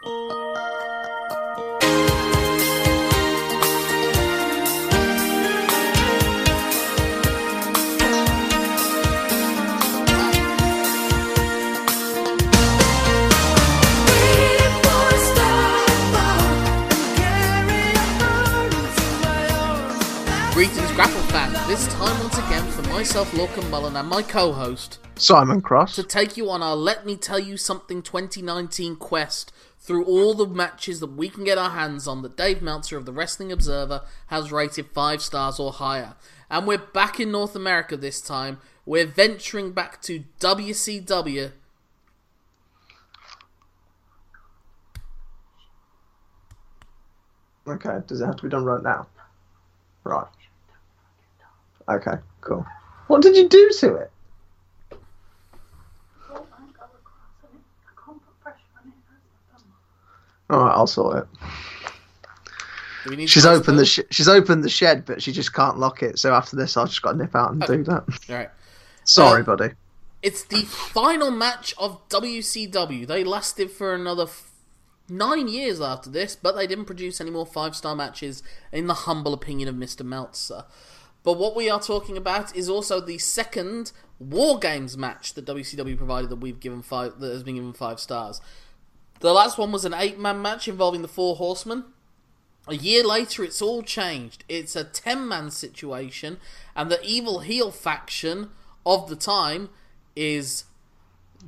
Greetings, Grapple fans. This time once again for myself, Lorcan Mullen, and my co-host Simon Cross. to take you on our Let Me Tell You Something 2019 quest through all the matches that we can get our hands on that Dave Meltzer of the Wrestling Observer has rated five stars or higher. And we're back in North America this time. We're venturing back to WCW. Okay, does it have to be done right now? Right. Okay, cool. What did you do to it? All right, I'll sort it. She's opened the sh- she's opened the shed, but she just can't lock it. So after this, I've just got to nip out and do that. Alright. Sorry, Uh, buddy. It's the final match of WCW. They lasted for another f- nine years after this, but they didn't produce any more five star matches, in the humble opinion of Mr. Meltzer. But what we are talking about is also the second War Games match that WCW provided that we've given five that has been given five stars. The last one was an eight man match involving the Four Horsemen. A year later, it's all changed. It's a 10 man situation, and the evil heel faction of the time is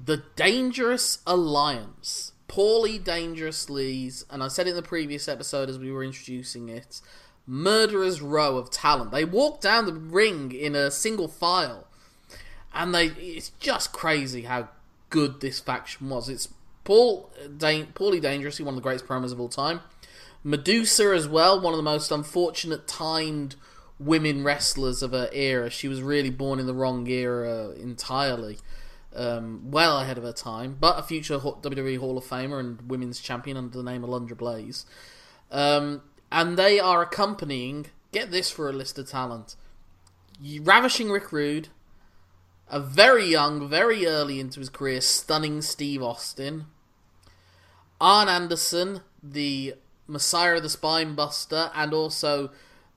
the Dangerous Alliance. Paulie Dangerously's, and I said it in the previous episode as we were introducing it, murderer's row of talent. They walk down the ring in a single file, and they it's just crazy how good this faction was. It's Paul, Dan, Paulie Dangerously, one of the greatest promos of all time. Medusa as well, one of the most unfortunate timed women wrestlers of her era. She was really born in the wrong era entirely. Um, well ahead of her time, but a future WWE Hall of Famer and women's champion under the name Alundra Blaze. Um, and they are accompanying, get this for a list of talent, Ravishing Rick Rude, a very young, very early into his career, stunning Steve Austin, Arn Anderson, the Messiah of the Spinebuster, and also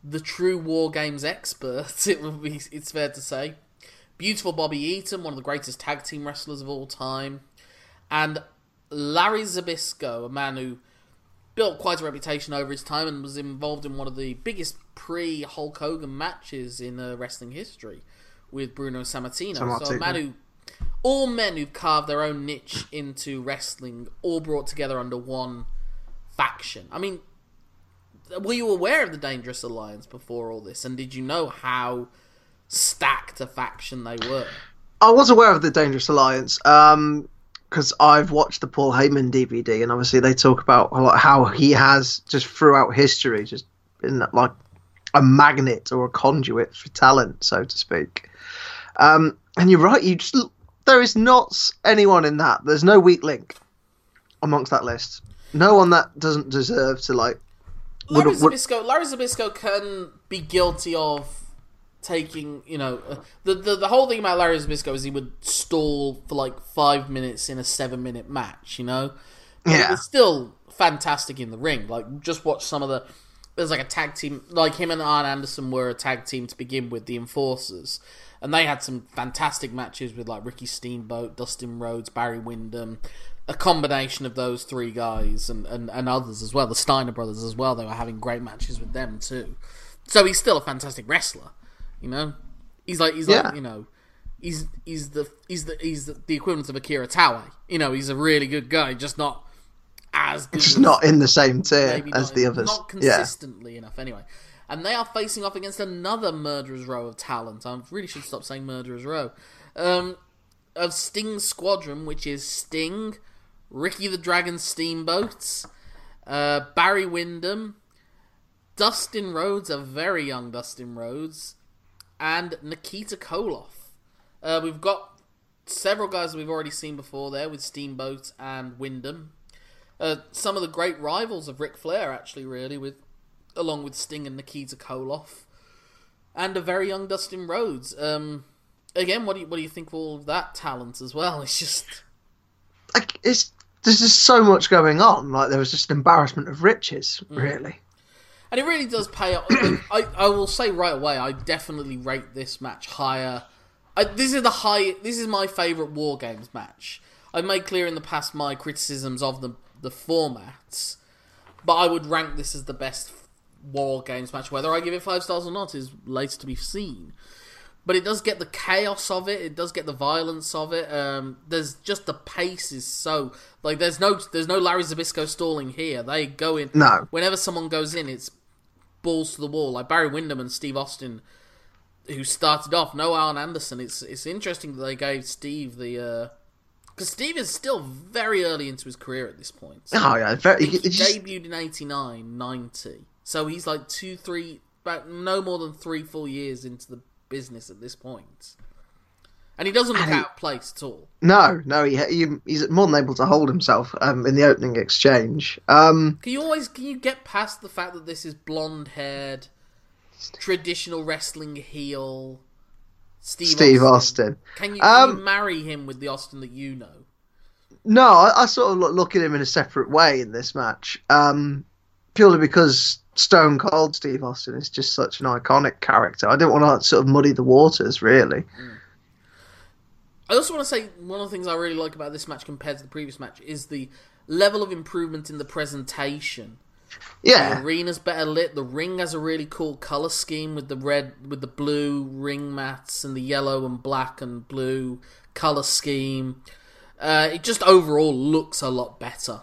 the true War Games expert. It would be, it's fair to say. Beautiful Bobby Eaton, one of the greatest tag team wrestlers of all time, and Larry Zbyszko, a man who built quite a reputation over his time and was involved in one of the biggest pre Hulk Hogan matches in uh, wrestling history with Bruno Sammartino. So a man who all men who've carved their own niche into wrestling, all brought together under one faction. I mean, were you aware of the Dangerous Alliance before all this, and did you know how stacked a faction they were? I was aware of the Dangerous Alliance um, because I've watched the Paul Heyman DVD, and obviously they talk about how he has just throughout history just been like a magnet or a conduit for talent, so to speak. Um, and you're right, you just there is not anyone in that. There's no weak link amongst that list. No one that doesn't deserve to like. Larry would- would- Zbyszko, Larry Zbyszko can be guilty of taking, you know, uh, the, the the whole thing about Larry Zbyszko is he would stall for like five minutes in a seven minute match, you know. But Yeah. still fantastic in the ring. Like just watch some of the. There's like a tag team, like him and Arn Anderson were a tag team to begin with, the Enforcers, and they had some fantastic matches with like Ricky Steamboat, Dustin Rhodes, Barry Windham, a combination of those three guys and, and, and others as well, the Steiner brothers as well. They were having great matches with them too. So he's still a fantastic wrestler, you know. He's like he's Yeah. like you know, he's he's the he's the he's the, the equivalent of Akira Taue. You know, he's a really good guy, just not as good. Just not in the same tier as the others. Not yeah. consistently enough, anyway. And they are facing off against another murderer's row of talent. I really should stop saying murderer's row. Um, of Sting squadron, which is Sting, Ricky the Dragon Steamboats, uh, Barry Windham, Dustin Rhodes, a very young Dustin Rhodes, and Nikita Koloff. Uh, we've got several guys we've already seen before there with Steamboat and Windham. Uh, some of the great rivals of Ric Flair, actually, really, with along with Sting and Nikita Koloff, and a very young Dustin Rhodes. Um, again, what do you what do you think of all of that talent as well? It's just like it's there's just so much going on. Like there was just an embarrassment of riches, really. And it really does pay off. I, I will say right away, I definitely rate this match higher. I, this is the high. This is my favorite War Games match. I've made clear in the past my criticisms of the the formats, but I would rank this as the best War Games match. Whether I give it five stars or not is later to be seen. But it does get the chaos of it. It does get the violence of it. Um, there's just the pace is so like there's no there's no Larry Zbyszko stalling here. They go in. No. Whenever someone goes in, it's balls to the wall. Like Barry Windham and Steve Austin, who started off. No Arn Anderson. It's it's interesting that they gave Steve the because Steve is still very early into his career at this point. Oh yeah, very, he just- debuted in 89, 90. So he's like two, three, about no more than three, four years into the business at this point. And he doesn't look he- out of place at all. no, no, he, he he's more than able to hold himself um, in the opening exchange. Um, Can you always can you get past the fact that this is blonde haired, traditional wrestling heel, Steve, Steve Austin? Austin. Can you, can you Um, marry him with the Austin that you know? No, I, I sort of look, look at him in a separate way in this match, um, purely because Stone Cold Steve Austin is just such an iconic character. I didn't want to sort of muddy the waters, really. I also want to say one of the things I really like about this match compared to the previous match is the level of improvement in the presentation. Yeah, the arena's better lit. The ring has a really cool color scheme with the red, with the blue ring mats and the yellow and black and blue color scheme. Uh, it just overall looks a lot better.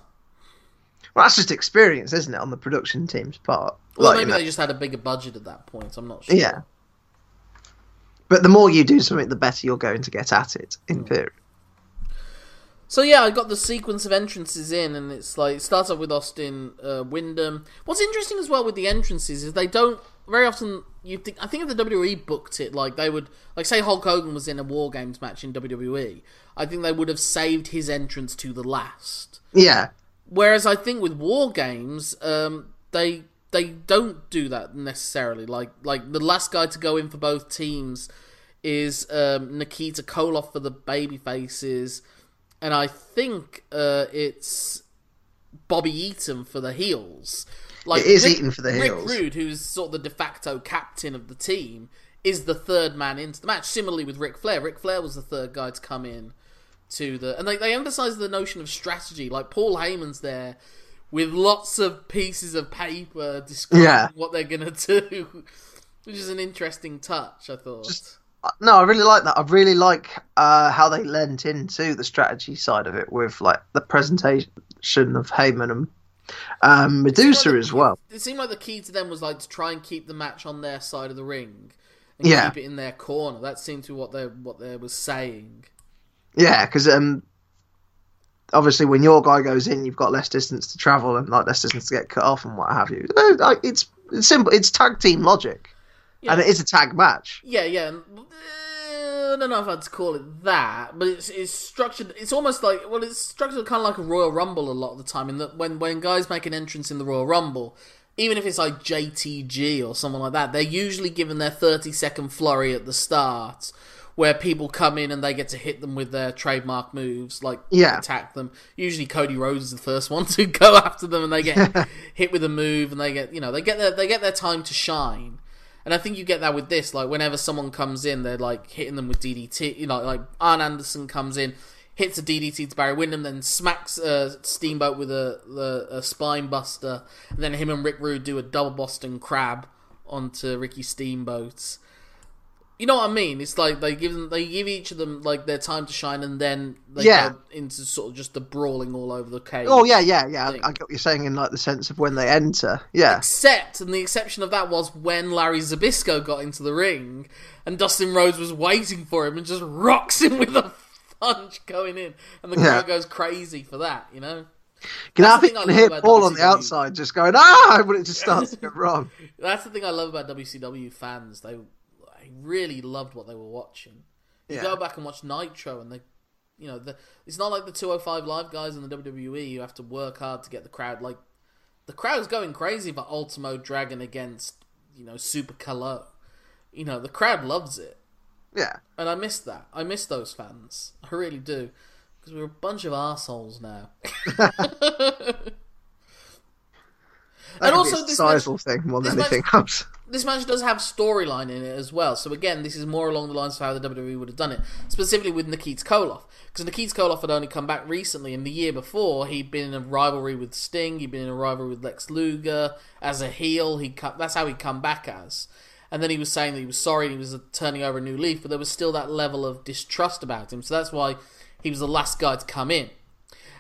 well, that's just experience, isn't it, on the production team's part? Well, Like, maybe you know, they just had a bigger budget at that point. I'm not sure. yeah. But the more you do something, the better you're going to get at it. In theory, So yeah, I got the sequence of entrances in, and it's like it starts off with Austin uh, Windham. What's interesting as well with the entrances is they don't very often. You think I think if the WWE booked it like they would, like say Hulk Hogan was in a War Games match in WWE, I think they would have saved his entrance to the last. yeah, Whereas I think with War Games, um, they they don't do that necessarily. Like like the last guy to go in for both teams is um, Nikita Koloff for the baby faces, and I think uh, it's Bobby Eaton for the heels. Like It is Rick, Eaton for the heels. Rick. Rude, who's sort of the de facto captain of the team, is the third man into the match. Similarly with Ric Flair, Ric Flair was the third guy to come in to the and they they emphasize the notion of strategy. Like Paul Heyman's there with lots of pieces of paper describing Yeah. what they're gonna do, which is an interesting touch. I thought. Just- no, I really like that. I really like uh, how they lent into the strategy side of it with like the presentation of Heyman and um, Medusa Well, as well. It seemed like the key to them was like to try and keep the match on their side of the ring and Yeah. keep it in their corner. That seemed to be what they what they was saying. Yeah, because um, obviously when your guy goes in, you've got less distance to travel and like less distance to get cut off and what have you. It's it's simple. It's tag team logic, Yeah. and it is a tag match. Yeah, yeah. uh, I don't know if I'd call it that, but it's it's structured. It's almost like well, it's structured kind of like a Royal Rumble a lot of the time. In that when when guys make an entrance in the Royal Rumble, even if it's like JTG or someone like that, they're usually given their thirty second flurry at the start, where people come in and they get to hit them with their trademark moves, like Yeah. attack them. Usually Cody Rhodes is the first one to go after them, and they get hit with a move, and they get you know they get their they get their time to shine. And I think you get that with this. Like whenever someone comes in, they're like hitting them with DDT. You know, like Arn Anderson comes in, hits a DDT to Barry Windham, then smacks uh, Steamboat with a, a, a spine buster, and then him and Rick Rude do a double Boston Crab onto Ricky Steamboat. You know what I mean? It's like they give them, they give each of them like their time to shine, and then they Yeah. go into sort of just the brawling all over the cage. Oh yeah, yeah, yeah. I, Thing. I get what you're saying in like the sense of when they enter. Yeah, Except, and the exception of that was when Larry Zbyszko got into the ring and Dustin Rhodes was waiting for him and just rocks him with a punch going in, and the crowd Yeah. goes crazy for that, you know? can I think I hear Paul on the outside just going ah when it just starts to go wrong. That's the thing I love about WCW fans. They really loved what they were watching. You Yeah. go back and watch Nitro, and they, you know, the, it's not like the 205 Live guys in the WWE. You have to work hard to get the crowd. Like the crowd's going crazy for Ultimo Dragon against, you know, Super Calo. You know, the crowd loves it, Yeah, and I miss that. I miss those fans. I really do. Because we're a bunch of assholes now. And also this sizable thing more than anything else. This match does have storyline in it as well. So again, this is more along the lines of how the WWE would have done it, specifically with Nikita Koloff, because Nikita Koloff had only come back recently, and the year before he'd been in a rivalry with Sting, he'd been in a rivalry with Lex Luger as a heel. He that's how he'd come back as, and then he was saying that he was sorry and he was turning over a new leaf, but there was still that level of distrust about him. So that's why he was the last guy to come in.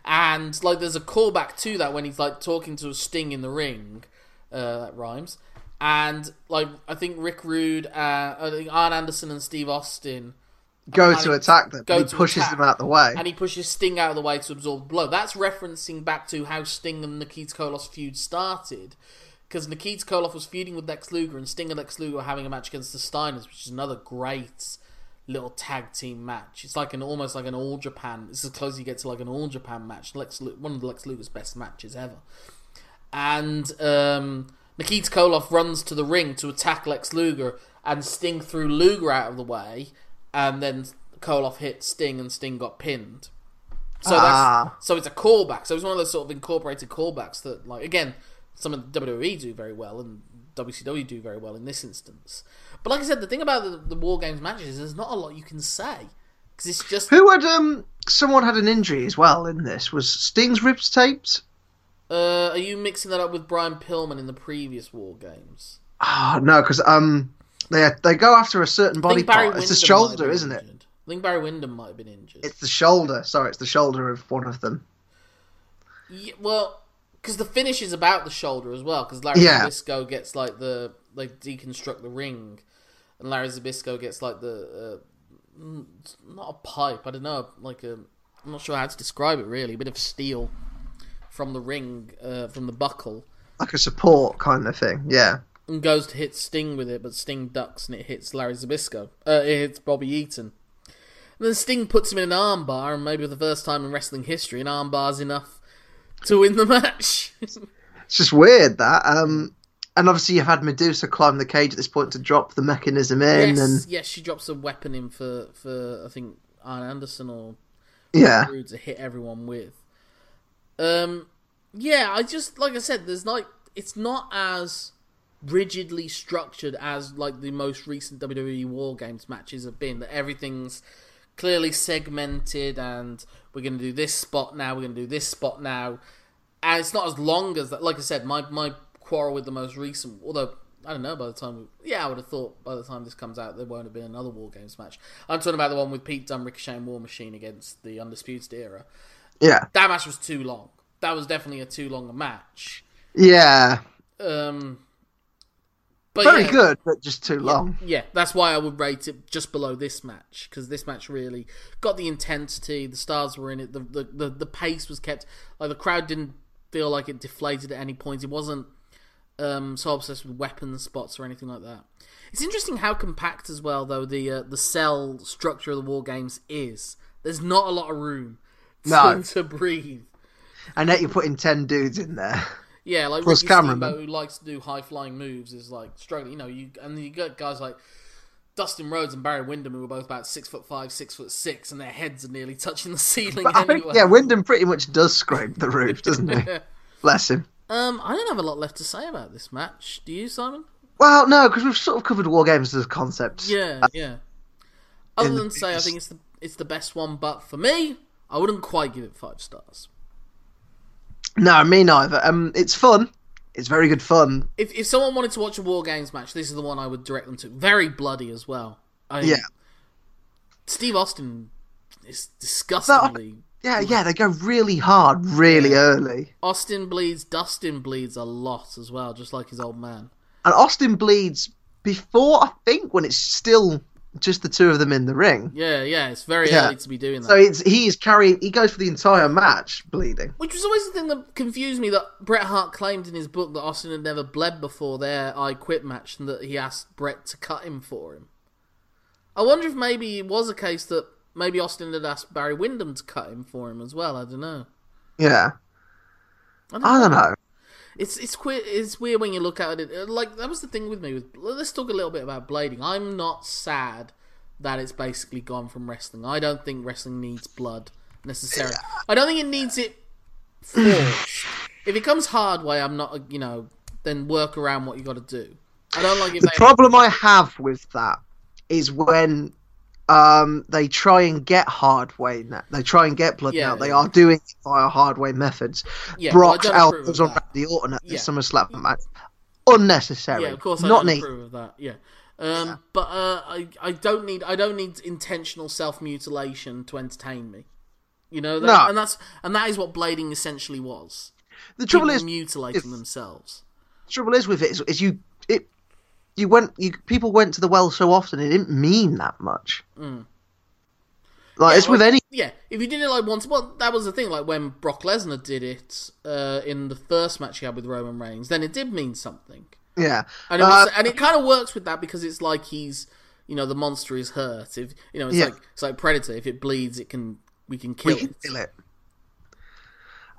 And like, there's a callback to that when he's like talking to Sting in the ring. Uh, that rhymes. And like, I think Rick Rude, uh, I think Arn Anderson and Steve Austin, Go to attack them. go he pushes attack. them out the way. and he pushes Sting out of the way to absorb the blow. That's referencing back to how Sting and Nikita Koloff's feud started. Because Nikita Koloff was feuding with Lex Luger, and Sting and Lex Luger were having a match against the Steiners, which is another great little tag team match. It's like an almost like an All Japan. It's as close as you get to like an All Japan match. Lex, one of Lex Luger's best matches ever. And um, Nikita Koloff runs to the ring to attack Lex Luger, and Sting threw Luger out of the way, and then Koloff hit Sting, and Sting got pinned. So Ah. that's so it's a callback. So it's one of those sort of incorporated callbacks that, like, again, some of the WWE do very well, and WCW do very well in this instance. But like I said, the thing about the, the War Games matches is there's not a lot you can say because it's just Who had um? Someone had an injury as well in this. Was Sting's ribs taped? Uh, are you mixing that up with Brian Pillman in the previous War Games? Ah, no, because um, they they go after a certain body part. It's the Windham might have shoulder, isn't it? I think Barry Windham might have been injured. It's the shoulder. Sorry, it's the shoulder of one of them. Yeah, well, because the finish is about the shoulder as well. Because Larry Yeah. Zbyszko gets like the like deconstruct the ring, and Larry Zbyszko gets like the uh, mm, not a pipe. I don't know, like a I'm not sure how to describe it really. A bit of steel from the ring, uh, from the buckle, Like a support kind of thing. Yeah. and goes to hit Sting with it, but Sting ducks and it hits Larry Zbyszko. Uh, it hits Bobby Eaton. And then Sting puts him in an armbar, and maybe for the first time in wrestling history, an armbar's enough to win the match. It's just weird that. Um, and obviously you've had Medusa climb the cage at this point to drop the mechanism in, yes, and yes, she drops a weapon in for, for I think Arn Anderson or yeah, to hit everyone with. Um, yeah, I just like I said, there's like it's not as rigidly structured as like the most recent WWE War Games matches have been. That everything's clearly segmented, and we're going to do this spot now. We're going to do this spot now, and it's not as long as that. Like I said, my my quarrel with the most recent, although. I don't know. By the time, we, yeah, I would have thought by the time this comes out, there won't have been another War Games match. I'm talking about the one with Pete Dunne, Ricochet, and War Machine against the Undisputed Era yeah, that match was too long. That was definitely a too long a match. yeah. Um, but Very yeah, good, but just too long. Yeah, that's why I would rate it just below this match because this match really got the intensity. The stars were in it. The, the the the pace was kept. Like the crowd didn't feel like it deflated at any point. It wasn't um, so obsessed with weapon spots or anything like that. It's interesting how compact as well, though the uh, the cell structure of the war games is. There's not a lot of room No. to breathe. And yet you're putting ten dudes in there. Yeah, like Plus Ricky cameraman. Steamboat, who likes to do high flying moves, is like struggling. You know, you and you got guys like Dustin Rhodes and Barry Windham, who are both about six foot five, six foot six, and their heads are nearly touching the ceiling. But I anyway. think yeah, Windham pretty much does scrape the roof, doesn't he? Bless him. Um, I don't have a lot left to say about this match. Do you, Simon? Well, no, because we've sort of covered war games as a concept. Yeah, yeah. Other than say, I think it's the it's the best one, but for me, I wouldn't quite give it five stars. No, me neither. Um, it's fun. It's very good fun. If if someone wanted to watch a War Games match, this is the one I would direct them to. Very bloody as well. I, Yeah. Steve Austin is disgustingly. Yeah, yeah, they go really hard, really early. Austin bleeds, Dustin bleeds a lot as well, just like his old man. And Austin bleeds before, I think, when it's still just the two of them in the ring. Yeah, yeah, it's very Yeah. early to be doing that. So it's he is carrying. He goes for the entire match bleeding. Which was always the thing that confused me that Bret Hart claimed in his book that Austin had never bled before their I Quit match and that he asked Bret to cut him for him. I wonder if maybe it was a case that maybe Austin had asked Barry Windham to cut him for him as well. I don't know. Yeah, I don't, I don't know. It's it's queer, it's weird when you look at it. Uh, like that was the thing with me. With let's talk a little bit about blading. I'm not sad that it's basically gone from wrestling. I don't think wrestling needs blood necessarily. I don't think it needs it forced. if it comes hard way, I'm not. You know, then work around what you got to do. I don't like The problem I have with that is when um, they try and get hard way now. They try and get blood Yeah, now. They yeah. are doing it via hard way methods. Yeah, well, I Brock's don't approve of elbows on. Randy Orton at Yeah. the SummerSlam match. Unnecessary. Yeah, of course, I Not don't approve of that. Yeah. Um, But uh, I, I don't need I don't need intentional self mutilation to entertain me. You know, that, No. and that's and that is what blading essentially was. The trouble People is, mutilating if- themselves. The trouble is with it is, is you you went you people went to the well so often it didn't mean that much. Mm. Like it's with any Yeah, if you did it like once, well, that was the thing. Like when Brock Lesnar did it uh, in the first match he had with Roman Reigns, then it did mean something, yeah. and it, was, Uh, and it kind of works with that because it's like he's, you know, the monster is hurt. If you know, it's Yeah. like it's like Predator. If it bleeds, it can we can kill we can it. feel it.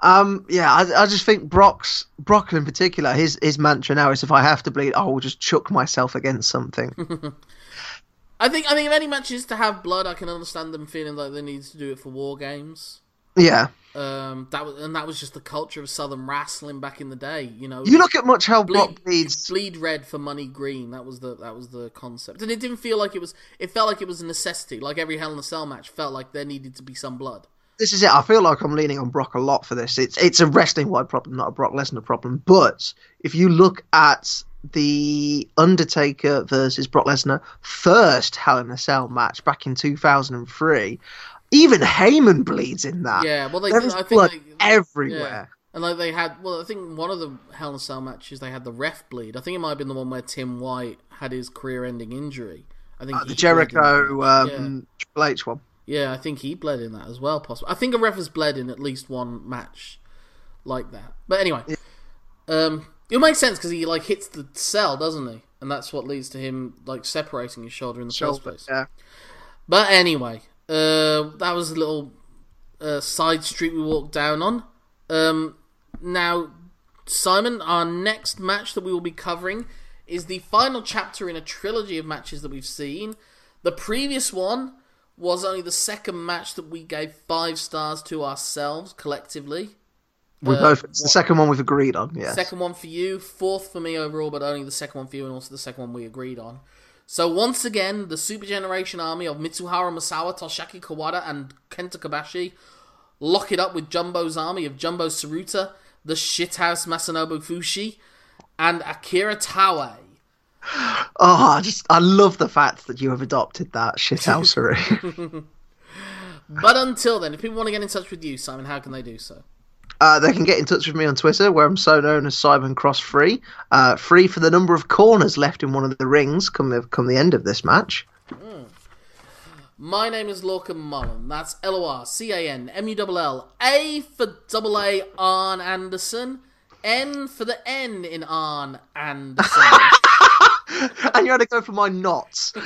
Um, yeah, I, I just think Brock's Brock in particular, his his mantra now is if I have to bleed, I will just chuck myself against something. I think I think if any match is to have blood, I can understand them feeling like they need to do it for war games. yeah, Um, that was and that was just the culture of Southern wrestling back in the day. You know, you look at much how Brock bleed, bleeds. bleed red for money green. That was the that was the concept, and it didn't feel like it was. It felt like it was a necessity. Like every Hell in a Cell match felt like there needed to be some blood. This is it. I feel like I'm leaning on Brock a lot for this. It's it's a wrestling wide problem, not a Brock Lesnar problem. But if you look at the Undertaker versus Brock Lesnar first Hell in a Cell match back in 2003, even Heyman bleeds in that. Yeah, well, they There I think blood they- everywhere. Yeah. And like they had, well, I think one of the Hell in a Cell matches they had the ref bleed. I think it might have been the one where Tim White had his career-ending injury. I think Uh, the he bled in that Jericho um, Triple H one. Yeah, I think he bled in that as well. Possibly, I think a ref has bled in at least one match like that. But anyway, um, it makes sense because he like hits the cell, doesn't he? And that's what leads to him like separating his shoulder in the first place. yeah. But anyway, uh, that was a little uh, side street we walked down on. Um, now, Simon, our next match that we will be covering is the final chapter in a trilogy of matches that we've seen. The previous one was only the second match that we gave five stars to ourselves collectively. We Uh, both. It's the second one we've agreed on. Yeah. Second one for you, fourth for me overall, but only the second one for you, and also the second one we agreed on. So once again, the Super Generation army of Mitsuharu Misawa, Toshiaki Kawada, and Kenta Kobashi lock it up with Jumbo's army of Jumbo Tsuruta, the shithouse Masanobu Fuchi, and Akira Taue. Oh, I just I love the fact that you have adopted that shithousery. But until then, if people want to get in touch with you, Simon, how can they do so? uh, they can get in touch with me on Twitter, where I'm so known as Simon Cross Free. Uh, free for the number of corners left in one of the rings come the, come the end of this match. My name is Lorcan Mullen. That's L O R C A N M U L L. A for double A Arn Anderson. N for the N in Arn Anderson. and you had to go for my knots.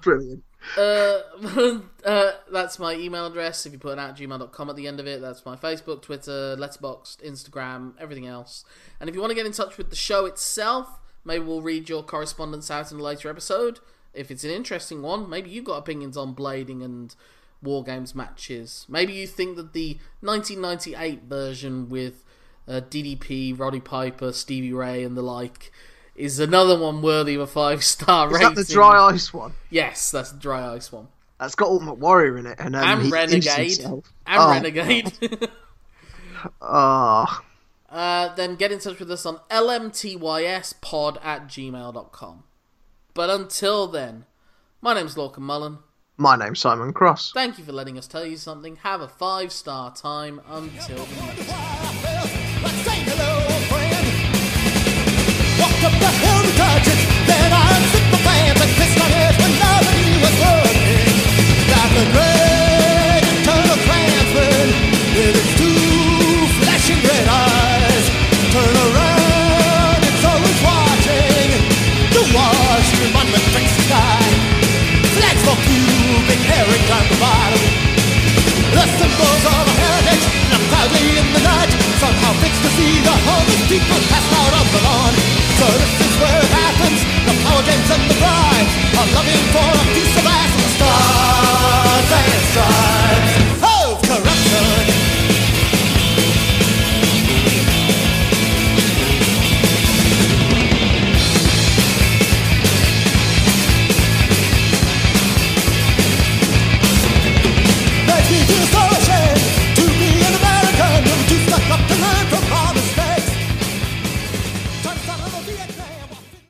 Brilliant. uh, uh, that's my email address. If you put an at gmail.com at the end of it, that's my Facebook, Twitter, Letterboxd, Instagram, everything else. And if you want to get in touch with the show itself, maybe we'll read your correspondence out in a later episode. If it's an interesting one, maybe you've got opinions on blading and War Games matches. Maybe you think that the 1998 version with uh, DDP, Roddy Piper, Stevie Ray, and the like is another one worthy of a five star Is rating. that the dry ice one? Yes, that's the dry ice one. That's got Ultimate Warrior in it, and, um, And Renegade. And Oh. Renegade. Oh, uh, then get in touch with us on lmtyspod at gmail.com. But until then, my name's Lorcan Mullen. my name's Simon Cross. Thank you for letting us tell you something. Have a five star time until the next people pass out of the lawn. For